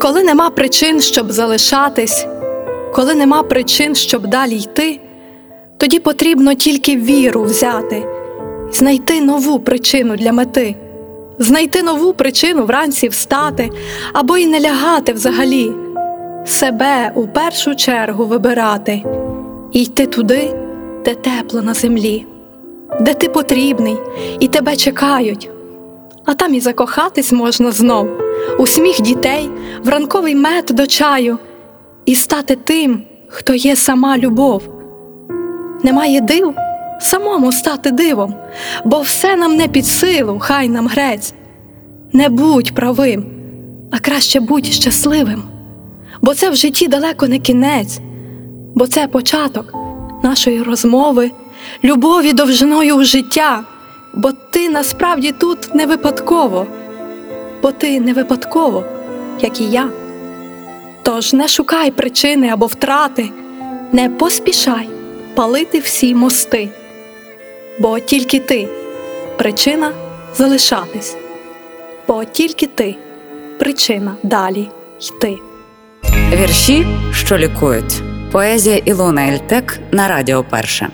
Коли нема причин, щоб залишатись, коли нема причин, щоб далі йти, тоді потрібно тільки віру взяти, знайти нову причину для мети, знайти нову причину вранці встати або й не лягати взагалі, себе у першу чергу вибирати і йти туди, де тепло на землі, де ти потрібний і тебе чекають а там і закохатись можна знов у сміх дітей, в ранковий мед до чаю, і стати тим, хто є сама любов. Немає див самому стати дивом, бо все нам не під силу, хай нам грець. Не будь правим, а краще будь щасливим, бо це в житті далеко не кінець, бо це початок нашої розмови, любові довжиною в життя бо ти насправді тут не випадково, бо ти не випадково, як і я. Тож не шукай причини або втрати, не поспішай палити всі мости, бо тільки ти причина залишатись, бо тільки ти причина далі йти. Вірші, що лікують. Поезія Ілона Ельтек на Радіо Перше.